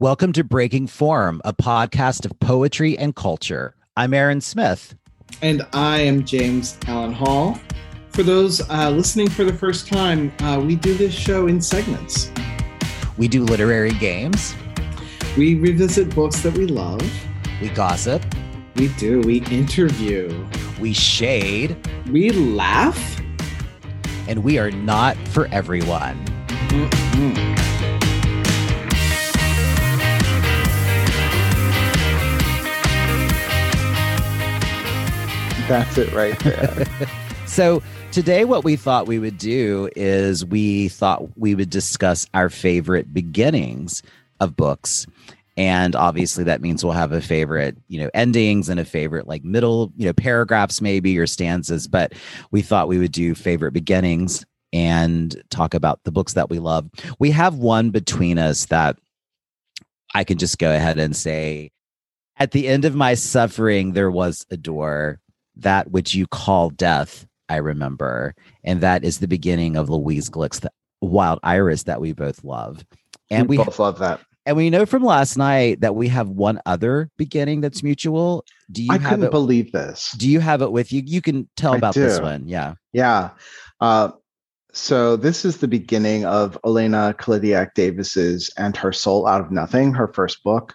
Welcome to Breaking Form, a podcast of poetry and culture. I'm Aaron Smith. And I am James Allen Hall. For those uh, listening for the first time, uh, we do this show in segments. We do literary games. We revisit books that we love. We gossip. We do. We interview. We shade. We laugh. And we are not for everyone. Mm-hmm. That's it right there. so, today, what we thought we would do is we thought we would discuss our favorite beginnings of books. And obviously, that means we'll have a favorite, you know, endings and a favorite, like middle, you know, paragraphs maybe or stanzas. But we thought we would do favorite beginnings and talk about the books that we love. We have one between us that I can just go ahead and say at the end of my suffering, there was a door that which you call death, I remember. And that is the beginning of Louise Glück's Wild Iris that we both love. And we, we both love that. And we know from last night that we have one other beginning that's mutual. Do you I couldn't it, believe this. Do you have it with you? You can tell I about do. this one. Yeah. Yeah. Uh, so this is the beginning of Olena Kalytiak Davis's And Her Soul Out of Nothing, her first book.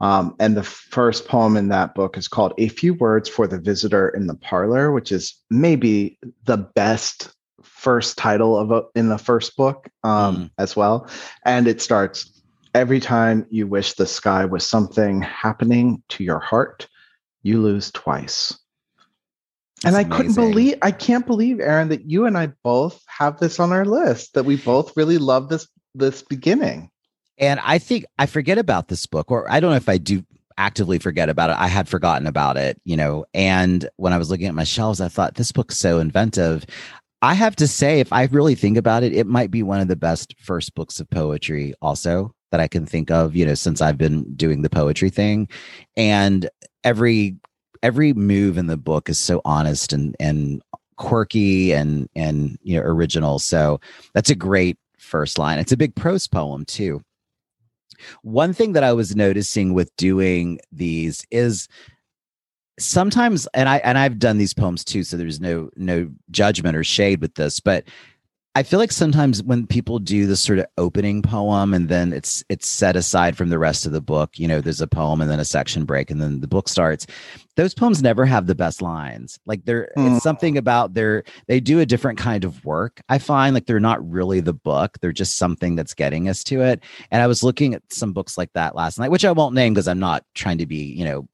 Um, and the first poem in that book is called A Few Words for the Visitor in the Parlor, which is maybe the best first title of a, in the first book um, mm. as well. And it starts Every time you wish the sky was something happening to your heart, you lose twice. That's and I amazing. couldn't believe, I can't believe, Aaron, that you and I both have this on our list, that we both really love this this beginning. And I think I forget about this book, or I don't know if I do actively forget about it. I had forgotten about it, you know. And when I was looking at my shelves, I thought this book's so inventive. I have to say, if I really think about it, it might be one of the best first books of poetry, also that I can think of, you know, since I've been doing the poetry thing. And every every move in the book is so honest and and quirky and and you know original. So that's a great first line. It's a big prose poem too. One thing that I was noticing with doing these is sometimes and I and I've done these poems too so there's no no judgment or shade with this but I feel like sometimes when people do this sort of opening poem and then it's it's set aside from the rest of the book, you know, there's a poem and then a section break and then the book starts. Those poems never have the best lines. Like they're mm. it's something about their they do a different kind of work. I find like they're not really the book. They're just something that's getting us to it. And I was looking at some books like that last night, which I won't name because I'm not trying to be, you know,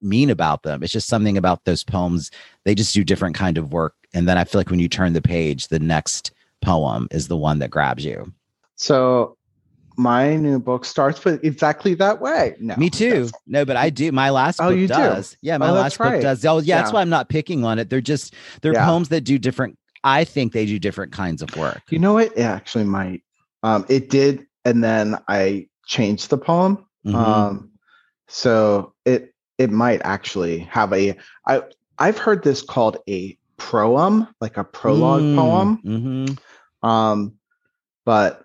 mean about them. It's just something about those poems. They just do different kind of work. And then I feel like when you turn the page, the next poem is the one that grabs you. So my new book starts with exactly that way. No, me too. No, but I do. My last oh, book does. Do? Yeah, my oh, last right. book does. Oh, yeah, yeah, that's why I'm not picking on it. They're just they're yeah. poems that do different. I think they do different kinds of work. You know what? It actually might. Um, it did, and then I changed the poem. Mm-hmm. Um, so it it might actually have a I I've heard this called a proem, like a prologue mm, poem. Mm-hmm. Um, but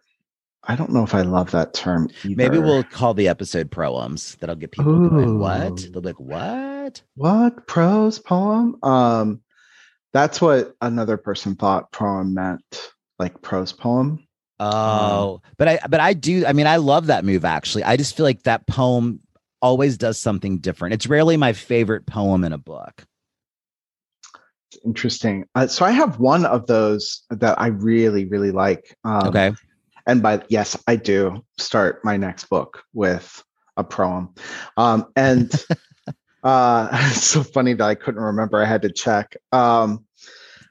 I don't know if I love that term. Either. Maybe we'll call the episode proems. That'll get people going. What? They'll be like, what? What prose poem? Um, that's what another person thought proem meant, like prose poem. Oh, um, but I but I do. I mean, I love that move. Actually, I just feel like that poem always does something different. It's rarely my favorite poem in a book. Interesting. Uh, so I have one of those that I really, really like. Um, okay. And by yes, I do start my next book with a proem. Um, and uh, it's so funny that I couldn't remember. I had to check. Um,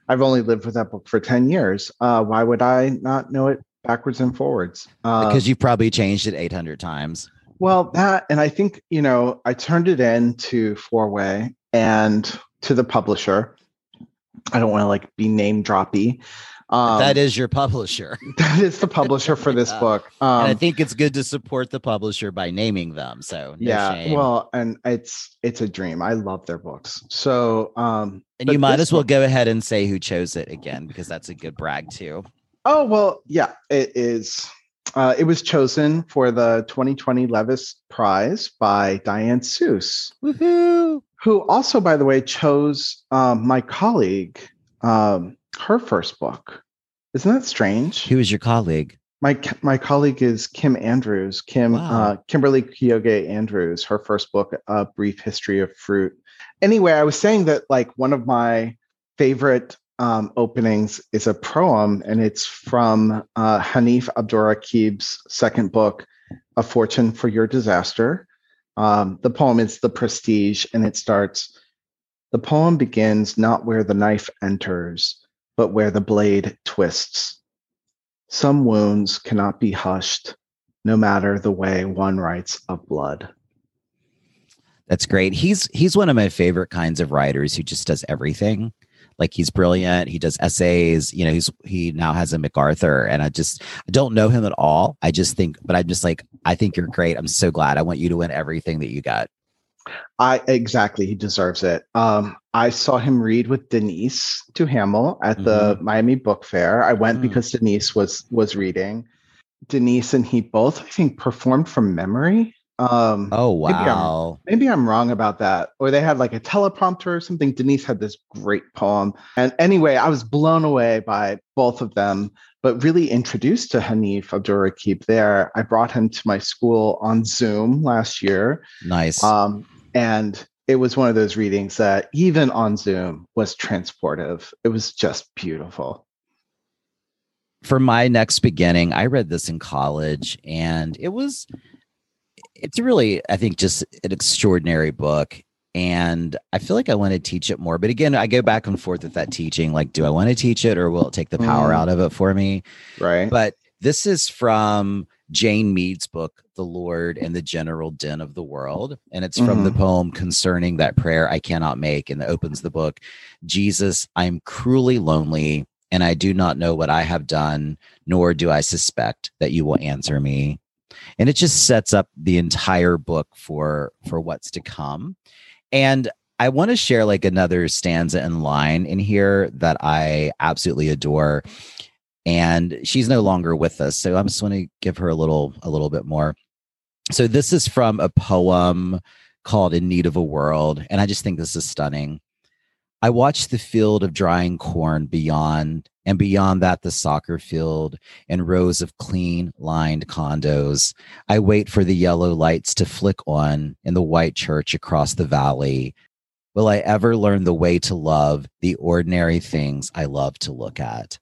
I've only lived with that book for 10 years. Uh, why would I not know it backwards and forwards? Uh, because you've probably changed it 800 times. Well, that, and I think, you know, I turned it in to Four Way and to the publisher. I don't want to like be name droppy. Um, that is your publisher. That is the publisher for this book. Um, and I um, think it's good to support the publisher by naming them. So no yeah, shame. well, and it's it's a dream. I love their books. So um, and you might as well book, go ahead and say who chose it again because that's a good brag too. Oh well, yeah, it is. Uh, it was chosen for the 2020 Levis Prize by Diane Seuss, Woohoo! who also, by the way, chose um, my colleague um, her first book. Isn't that strange? Who is your colleague? My my colleague is Kim Andrews, Kim Wow. uh, Kimberly Kyoge Andrews. Her first book, A Brief History of Fruit. Anyway, I was saying that like one of my favorite um, openings is a proem, and it's from uh, Hanif Abdurraqib's second book, A Fortune for Your Disaster. Um, the poem is The Prestige, and it starts. The poem begins not where the knife enters, but where the blade twists. Some wounds cannot be hushed, no matter the way one writes of blood. That's great. He's he's one of my favorite kinds of writers who just does everything. Like he's brilliant. He does essays. You know, he's he now has a MacArthur, and I just I don't know him at all. I just think, but I'm just like I think you're great. I'm so glad. I want you to win everything that you got. I exactly he deserves it. Um, I saw him read with Denise Duhamel at the Miami Book Fair. I went Mm. because Denise was was reading. Denise and he both, I think, performed from memory. Um, Oh Maybe I'm- wow! maybe I'm wrong about that, or they had like a teleprompter or something. Denise had this great poem, and anyway, I was blown away by both of them. But really introduced to Hanif Abdurraqib there. I brought him to my school on Zoom last year. Nice. Um, and it was one of those readings that even on Zoom was transportive. It was just beautiful. for my next beginning, I read this in college and it was it's really I think just an extraordinary book and I feel like I want to teach it more. But again, I go back and forth with that teaching like do I want to teach it or will it take the power Mm. out of it for me? Right. But this is from Jane Mead's book, The Lord and the General Din of the World. And it's from the poem concerning that prayer I cannot make. And it opens the book Jesus, I'm cruelly lonely, and I do not know what I have done, nor do I suspect that you will answer me. And it just sets up the entire book for for what's to come. And I want to share like another stanza and line in here that I absolutely adore. And she's no longer with us so i'm just want to give her a little a little bit more. So this is from a poem called in need of a world and i just think this is stunning. I watch the field of drying corn beyond and beyond that the soccer field and rows of clean lined condos i wait for the yellow lights to flick on in the white church across the valley will i ever learn the way to love the ordinary things i love to look at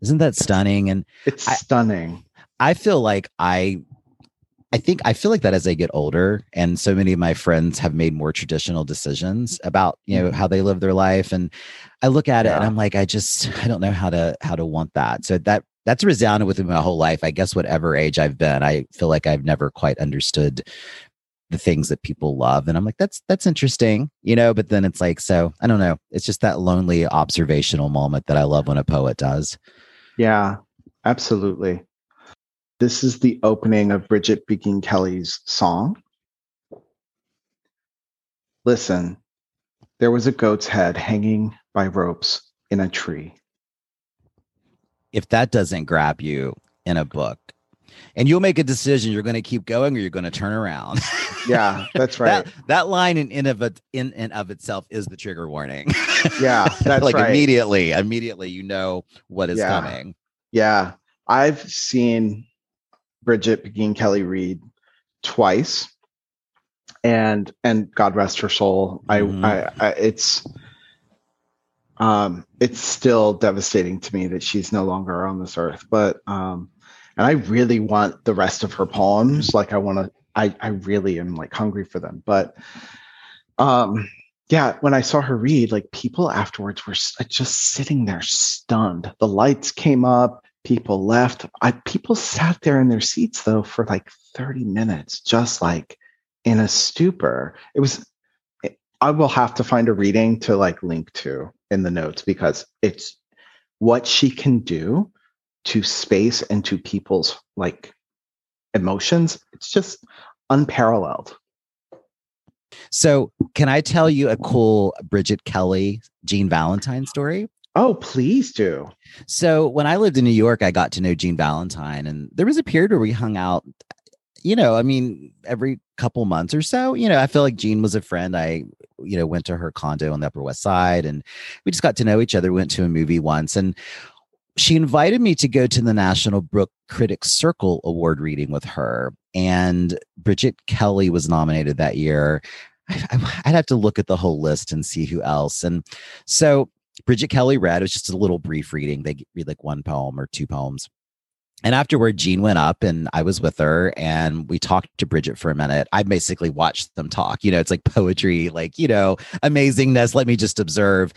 isn't that stunning? And it's I- stunning. I feel like I I think I feel like that as I get older and so many of my friends have made more traditional decisions about, you know, mm-hmm. how they live their life and I look at it and I'm like I just I don't know how to how to want that. So that that's resounded with me my whole life. I guess whatever age I've been, I feel like I've never quite understood the things that people love and I'm like that's that's interesting, you know, but then it's like so I don't know. It's just that lonely observational moment that I love when a poet does. Yeah, absolutely. This is the opening of Brigit Pegeen Kelly's song. Listen, there was a goat's head hanging by ropes in a tree. if that doesn't grab you in a book and you'll make a decision you're going to keep going or you're going to turn around Yeah, that's right. that that line in in of it in and of itself is the trigger warning Yeah, that's like right. immediately immediately you know what is Yeah. coming Yeah, I've seen Brigit Pegeen Kelly read twice, and and God rest her soul. Mhm. I, I, I, it's, um, it's still devastating to me that she's no longer on this earth. But um, and I really want the rest of her poems. Like I want to. I I really am like hungry for them. But um, yeah, when I saw her read, like people afterwards were just sitting there stunned. The lights came up, people left. I people sat there in their seats though for like 30 minutes, just like in a stupor. It was I will have to find a reading to like link to in the notes because it's what she can do to space and to people's like emotions. It's just unparalleled. so can i tell you a cool brigit kelly jean valentine story Oh, please do. So when I lived in New York, I got to know Jean Valentine, and there was a period where we hung out. You know, I mean, every couple months or so. You know, I feel like Jean was a friend. I, you know, went to her condo on the Upper West Side, and we just got to know each other. Went to a movie once, and she invited me to go to the National Book Critics Circle Award reading with her. And Brigit Kelly was nominated that year. I, would have to look at the whole list and see who else. And so Brigit Kelly read, it was just a little brief reading. They read like one poem or two poems. And afterward, Jean went up and I was with her and we talked to Brigit for a minute. I basically watched them talk. You know, it's like poetry, like, you know, amazingness. Let me just observe.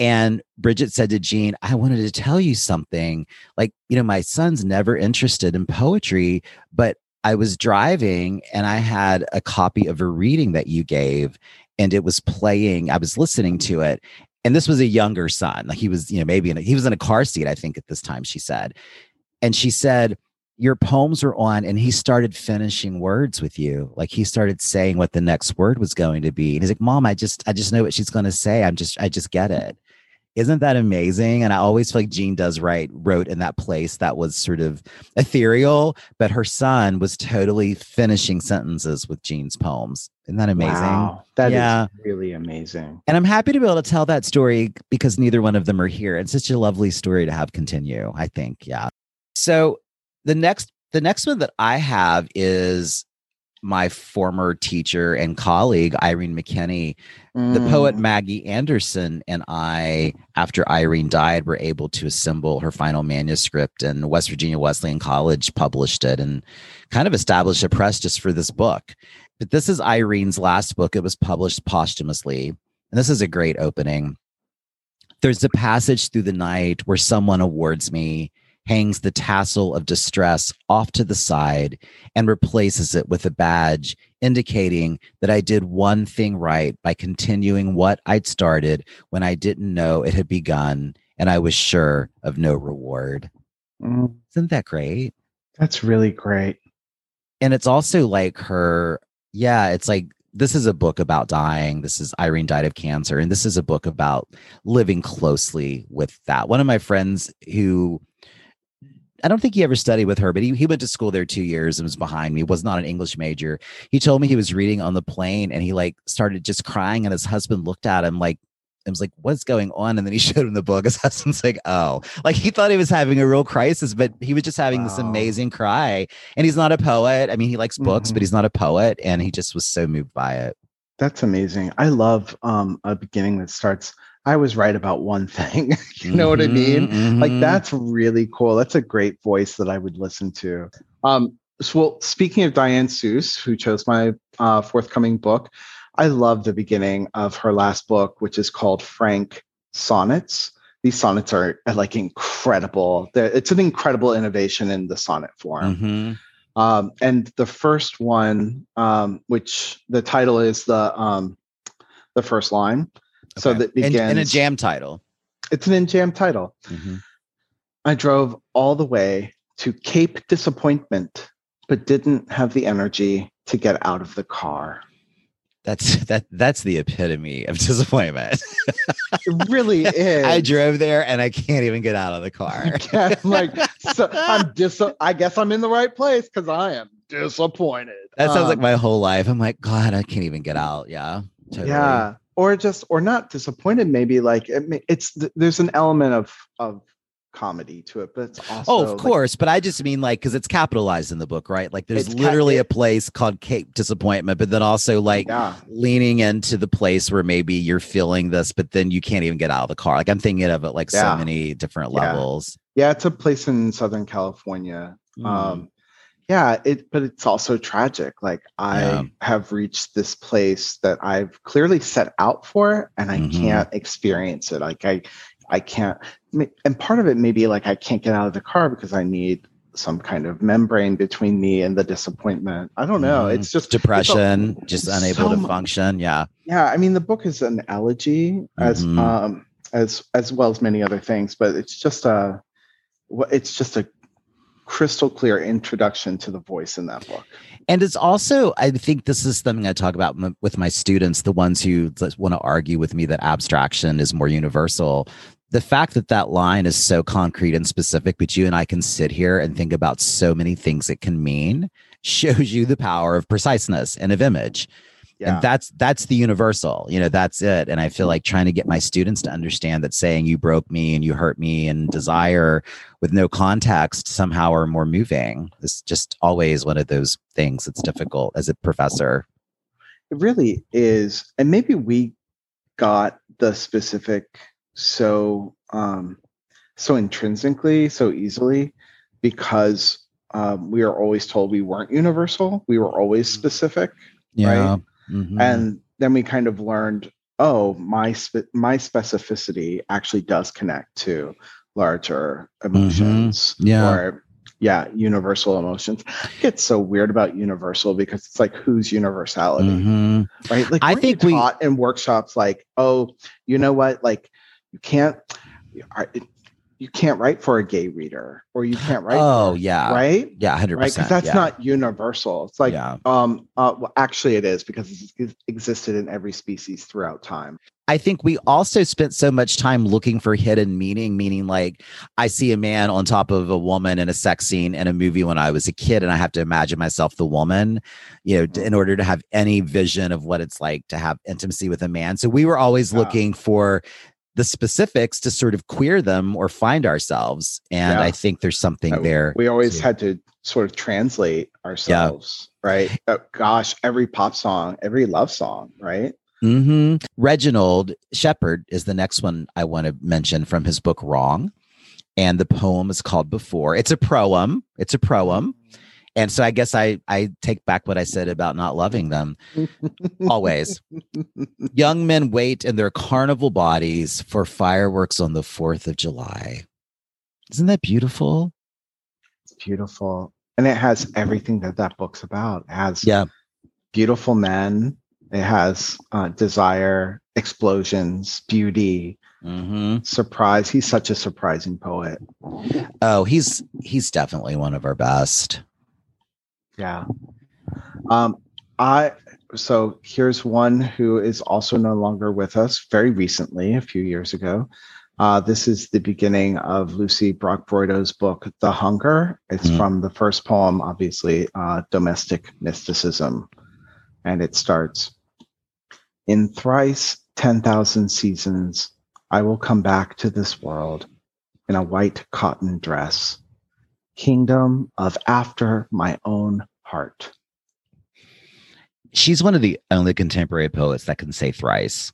And Brigit said to Jean, I wanted to tell you something. Like, you know, my son's never interested in poetry, but I was driving and I had a copy of a reading that you gave and it was playing. I was listening to it. And this was a younger son. Like he was, you know, maybe in a, he was in a car seat, I think, at this time, she said. And she said, Your poems were on, and he started finishing words with you. Like he started saying what the next word was going to be. And he's like, Mom, I just, I just know what she's going to say. I'm just, I just get it. Isn't that amazing? And I always feel like Jean does right, wrote in that place that was sort of ethereal, but her son was totally finishing sentences with Jean's poems. Isn't that amazing? Wow, that yeah. really amazing. And I'm happy to be able to tell that story because neither one of them are here. It's such a lovely story to have continue, I think. Yeah. So the next the next one that I have is my former teacher and colleague, Irene McKinney. Mm. The poet mm. Maggie Anderson and I, after Irene died, were able to assemble her final manuscript, and West Virginia Wesleyan College published it and kind of established a press just for this book. But this is Irene's last book. It was published posthumously. And this is a great opening. There's a passage through the night where someone awards me hangs the tassel of distress off to the side and replaces it with a badge indicating that I did one thing right by continuing what I'd started when I didn't know it had begun and I was sure of no reward. Mm. Isn't that great? That's really great. And it's also like her, yeah, it's like this is a book about dying. This is Irene died of cancer. And this is a book about living closely with that. One of my friends who I don't think he ever studied with her, but he, he went to school there two years and was behind me, was not an English major. He told me he was reading on the plane and he like started just crying and his husband looked at him like, I was like, what's going on? And then he showed him the book. Husband's like, oh, like he thought he was having a real crisis, but he was just having wow. this amazing cry. And he's not a poet. I mean, he likes books, mm-hmm. but he's not a poet. And he just was so moved by it. That's amazing. I love um, a beginning that starts I was right about one thing. you know mm-hmm, what I mean? Mm-hmm. Like that's really cool. That's a great voice that I would listen to. Um, so, well, speaking of Diane Seuss, who chose my uh, forthcoming book, I love the beginning of her last book, which is called Frank Sonnets. These sonnets are, are like incredible. They're, it's an incredible innovation in the sonnet form. Mm-hmm. Um, and the first one, um, which the title is the um, the first line, Okay. So that begins in, in, a jam title. It's an enjambed title. Mm-hmm. I drove all the way to Cape Disappointment, but didn't have the energy to get out of the car. That's that that's the epitome of disappointment. it really is. I drove there and I can't even get out of the car. I'm like, so I'm dis I guess I'm in the right place because I am disappointed. That sounds um, like my whole life. I'm like, God, I can't even get out. Yeah. Totally. Yeah or just or not disappointed maybe like it, it's there's an element of of comedy to it but it's also oh of course like, but i just mean like because it's capitalized in the book right like there's literally a place called cape disappointment but then also like yeah. leaning into the place where maybe you're feeling this but then you can't even get out of the car like i'm thinking of it like yeah. so many different levels yeah. yeah it's a place in southern california mm. um yeah it but it's also tragic like i yeah. have reached this place that i've clearly set out for and i mm-hmm. can't experience it like i i can't and part of it may be like i can't get out of the car because i need some kind of membrane between me and the disappointment i don't know mm-hmm. it's just depression it's a, just unable so to function yeah yeah i mean the book is an elegy as mm-hmm. um as as well as many other things but it's just a it's just a crystal clear introduction to the voice in that book. And it's also, I think this is something I talk about with my students, the ones who want to argue with me that abstraction is more universal. the fact that that line is so concrete and specific, but you and I can sit here and think about so many things it can mean shows you the power of preciseness and of image. Yeah. And that's that's the universal, you know, that's it. And I feel like trying to get my students to understand that saying you broke me and you hurt me and desire with no context somehow are more moving. is just always one of those things that's difficult as a professor. It really is. And maybe we got the specific so um, so intrinsically, so easily, because um, we are always told we weren't universal. We were always mm-hmm. specific, yeah. right? Mm-hmm. And then we kind of learned, oh, my spe- my specificity actually does connect to larger emotions, mm-hmm. yeah, or yeah, universal emotions. It's so weird about universal because it's like who's universality, mm-hmm. right? Like I think we taught in workshops like, oh, you know what, like you can't you can't write for a gay reader or you can't write oh for, yeah. right? Yeah 100% right because that's yeah. not universal. It's like yeah. um uh, well actually it is because it's existed in every species throughout time. I think we also spent so much time looking for hidden meaning, meaning like I see a man on top of a woman in a sex scene in a movie when I was a kid, and I have to imagine myself the woman, you know, in order to have any vision of what it's like to have intimacy with a man. So we were always looking for the specifics to sort of queer them or find ourselves. And yeah. I think there's something there. We always had to sort of translate ourselves, yeah. right? Oh, gosh, every pop song, every love song, right? Mm-hmm. Reginald Shepherd is the next one I want to mention from his book Wrong. And the poem is called Before. It's a proem. It's a proem. And so I guess I I take back what I said about not loving them. Always. Young men wait in their carnival bodies for fireworks on the 4th of July. Isn't that beautiful? It's beautiful. And it has everything that that book's about. It has yeah. beautiful men. It has uh, desire, explosions, beauty, Mm-hmm. Surprise! He's such a surprising poet. Oh, he's he's definitely one of our best. Yeah. Um, I so here's one who is also no longer with us very recently, a few years ago. Uh, this is the beginning of Lucy Brock Broido's book, The Hunger. It's mm from the first poem, obviously, uh, Domestic Mysticism. And it starts In thrice 10,000 seasons, I will come back to this world in a white cotton dress kingdom of after my own heart. She's one of the only contemporary poets that can say thrice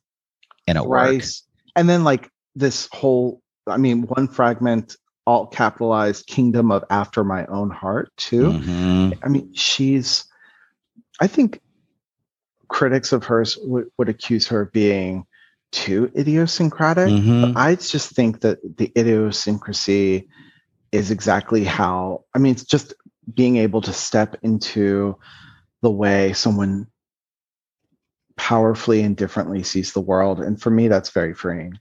in a thrice. And then like this whole, I mean, one fragment all capitalized kingdom of after my own heart too. Mm-hmm. I mean, she's I think critics of hers would, would accuse her of being too idiosyncratic. Mm-hmm. I just think that the idiosyncrasy is exactly how I mean it's just being able to step into the way someone powerfully and differently sees the world and for me that's very freeing.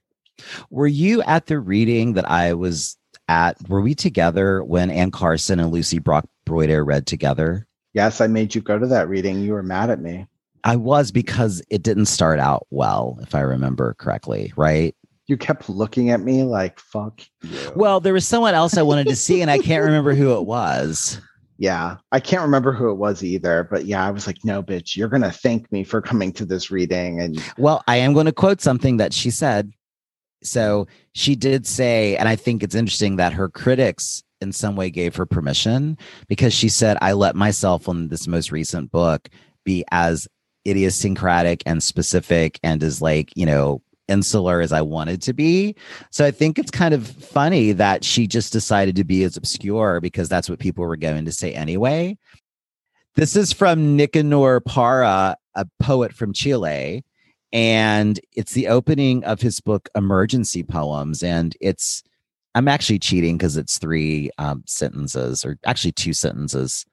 Were you at the reading that I was at? Were we together when Anne Carson and Lucy Brock Broido read together? Yes, I made you go to that reading. You were mad at me. I was because it didn't start out well, if I remember correctly, right? You kept looking at me like fuck you. Well, there was someone else I wanted to see, and I can't remember who it was. Yeah, I can't remember who it was either, but yeah, I was like, "No, bitch, you're gonna thank me for coming to this reading." And well, I am going to quote something that she said. So she did say, and I think it's interesting that her critics in some way gave her permission because she said, "I let myself on this most recent book be as idiosyncratic and specific and as like you know insular as I wanted to be. So I think it's kind of funny that she just decided to be as obscure because that's what people were going to say anyway. This is from Nicanor Parra, a poet from Chile. And it's the opening of his book, Emergency Poems. And it's, I'm actually cheating because it's three um, sentences, or actually two sentences.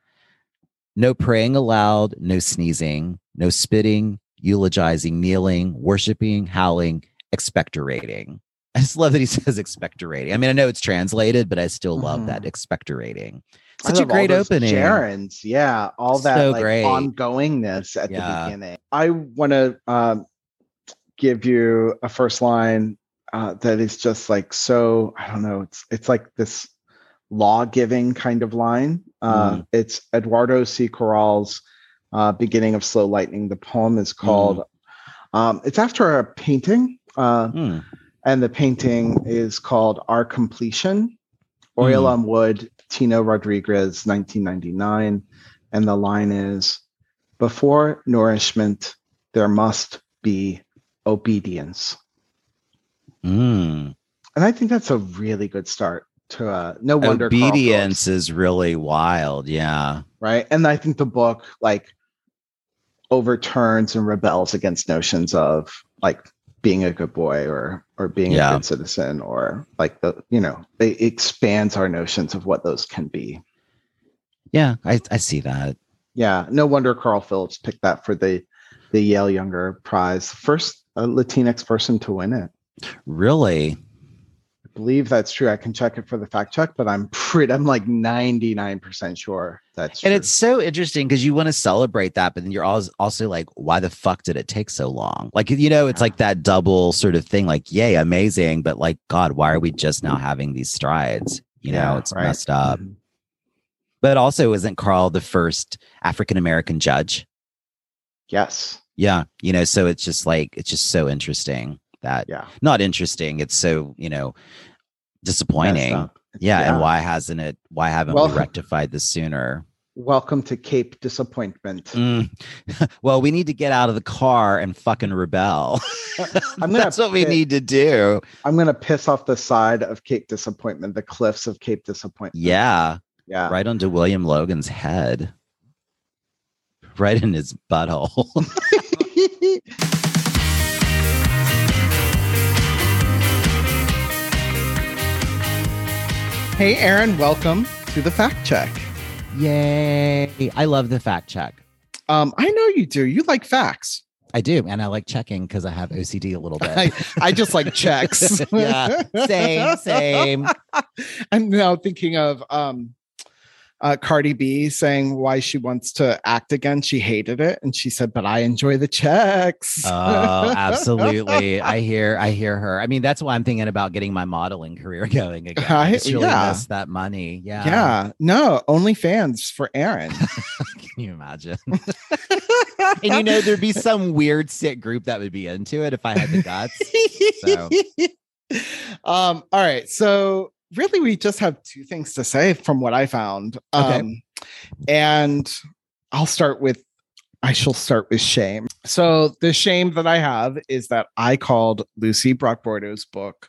No praying aloud, no sneezing, no spitting, eulogizing, kneeling, worshiping, howling, expectorating. I just love that he says expectorating. I mean, I know it's translated, but I still love mm. that mm-hmm. expectorating. Such a great opening. Gerunds, yeah, all that so like, great. ongoingness at yeah. the beginning. I want to um, give you a first line uh, that is just like so. I don't know. It's it's like this law giving kind of line. Uh, Mm. It's Eduardo C. Corral's uh, beginning of Slow Lightning. The poem is called. Um, it's after a painting, uh, Hmm. and the painting is called Our Completion. Oil Mm. on Wood, Tino Rodriguez, 1999. And the line is Before nourishment, there must be obedience. Mm. And I think that's a really good start to uh, no wonder Obedience is really wild. Yeah. right? And I think the book like overturns and rebels against notions of like being a good boy or or being Yeah. a good citizen or like the you know it expands our notions of what those can be. Yeah. I, I see that. Yeah, no wonder Carl Phillips picked that for the the Yale Younger Prize, first Latinx person to win it. Really? Believe that's true. I can check it for the fact check, but I'm pretty I'm like 99% sure that's true. And it's so interesting because you want to celebrate that, but then you're also like, why the fuck did it take so long? Like, you know, it's Yeah. like that double sort of thing, like, yay, amazing. But like, God, why are we just now having these strides? You know, Yeah, it's right. messed up. Mhm. But also, isn't Carl the first African American judge? Yes. Yeah. You know, so it's just like, it's just so interesting that Yeah. not interesting. It's so, you know, disappointing. Yeah, Yeah. And why hasn't it, why haven't Well- we rectified this sooner? Welcome to Cape Disappointment. Mm. well, we need to get out of the car and fucking rebel. I'm gonna That's what we need to do. I'm gonna piss off the side of Cape Disappointment, the cliffs of Cape Disappointment. Yeah, Yeah. right onto William Logan's head, right in his butthole. Hey, Aaron, welcome to the fact check. Yay! I love the fact check. Um, I know you do. You like facts. I do, and I like checking because I have OCD a little bit. I, I just like checks. yeah, same, same. I'm now thinking of um, uh, Cardi B saying why she wants to act again. She hated it, and she said, "But I enjoy the checks." Oh, absolutely. I hear, I hear her. I mean, that's why I'm thinking about getting my modeling career going again. I I- just really yeah. miss that money. Yeah. yeah. No, only fans for Aaron. Can you imagine? and you know, there'd be some weird sick group that would be into it if I had the guts. So. um, all right. So really we just have two things to say from what I found. Okay. Um and I'll start with I shall start with shame. So the shame that I have is that I called Lucy Brock-Broido's book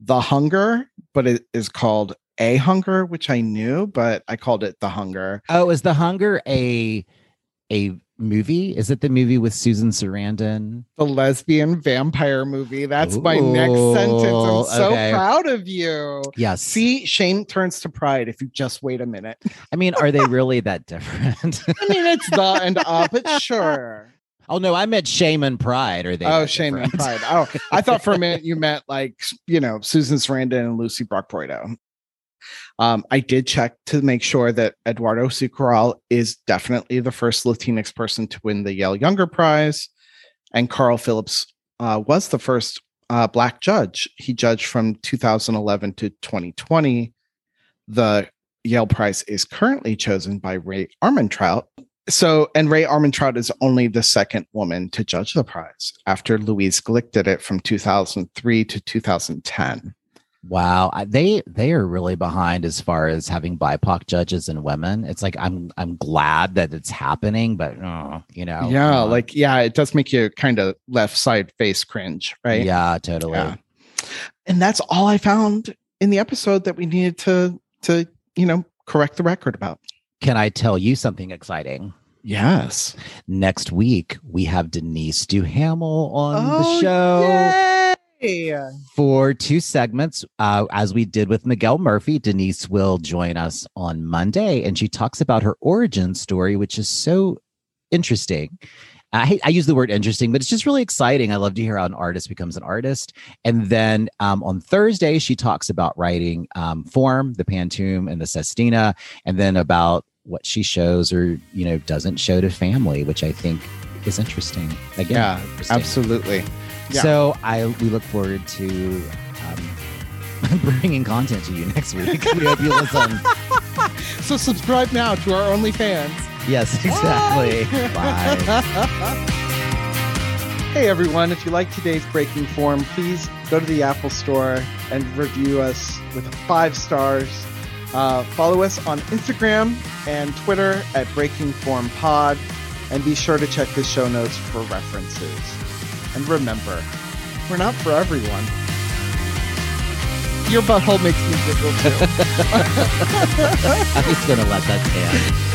The Hunger, but it is called A Hunger, which I knew, but I called it The Hunger. Oh, is The Hunger a a movie? Is it the movie with Susan Sarandon? The lesbian vampire movie. That's my next sentence. I'm so okay. proud of you. Yes. See, shame turns to pride if you just wait a minute. I mean, are they really that different? I mean, it's the and up, but sure. oh no, I meant shame and pride. Are they? Oh, shame and pride. Oh, I thought for a minute you meant like you know Susan Sarandon and Lucy Brock-Broido. Um, I did check to make sure that Eduardo. Corral is definitely the first Latinx person to win the Yale Younger Prize, and Carl Phillips uh, was the first uh, Black judge. He judged from 2011 to 2020. The Yale Prize is currently chosen by Rae Armantrout. So, and Rae Armantrout is only the second woman to judge the prize after Louise Glück did it from 2003 to 2010. Wow, they they are really behind as far as having BIPOC judges and women. It's like I'm I'm glad that it's happening, but uh, you know, yeah, on. like, yeah, it does make you kind of left side face cringe, right? yeah, totally. Yeah. And that's all I found in the episode that we needed to, to, you know, correct the record about. Can I tell you something exciting? Yes. Next week we have Denise Duhamel on Oh, the show. Yay! For two segments. Uh, as we did with Miguel Murphy, Denise will join us on Monday, and she talks about her origin story, which is so interesting. I, hate, I use the word interesting, but it's just really exciting. I love to hear how an artist becomes an artist. And then um, on Thursday, she talks about writing um, form, the Pantoum and the Sestina, and then about what she shows or you know doesn't show to family, which I think is interesting. Again, Yeah, interesting. Absolutely. Yeah. So I we look forward to um, bringing content to you next week. we hope you listen. So subscribe now to our OnlyFans. Yes, exactly. Bye. Hey everyone, if you like today's Breaking Form, please go to the Apple Store and review us with five stars. Uh, follow us on Instagram and Twitter at Breaking Form Pod, and be sure to check the show notes for references. And remember, we're not for everyone. Your butthole makes me giggle too. I'm just gonna let that stand.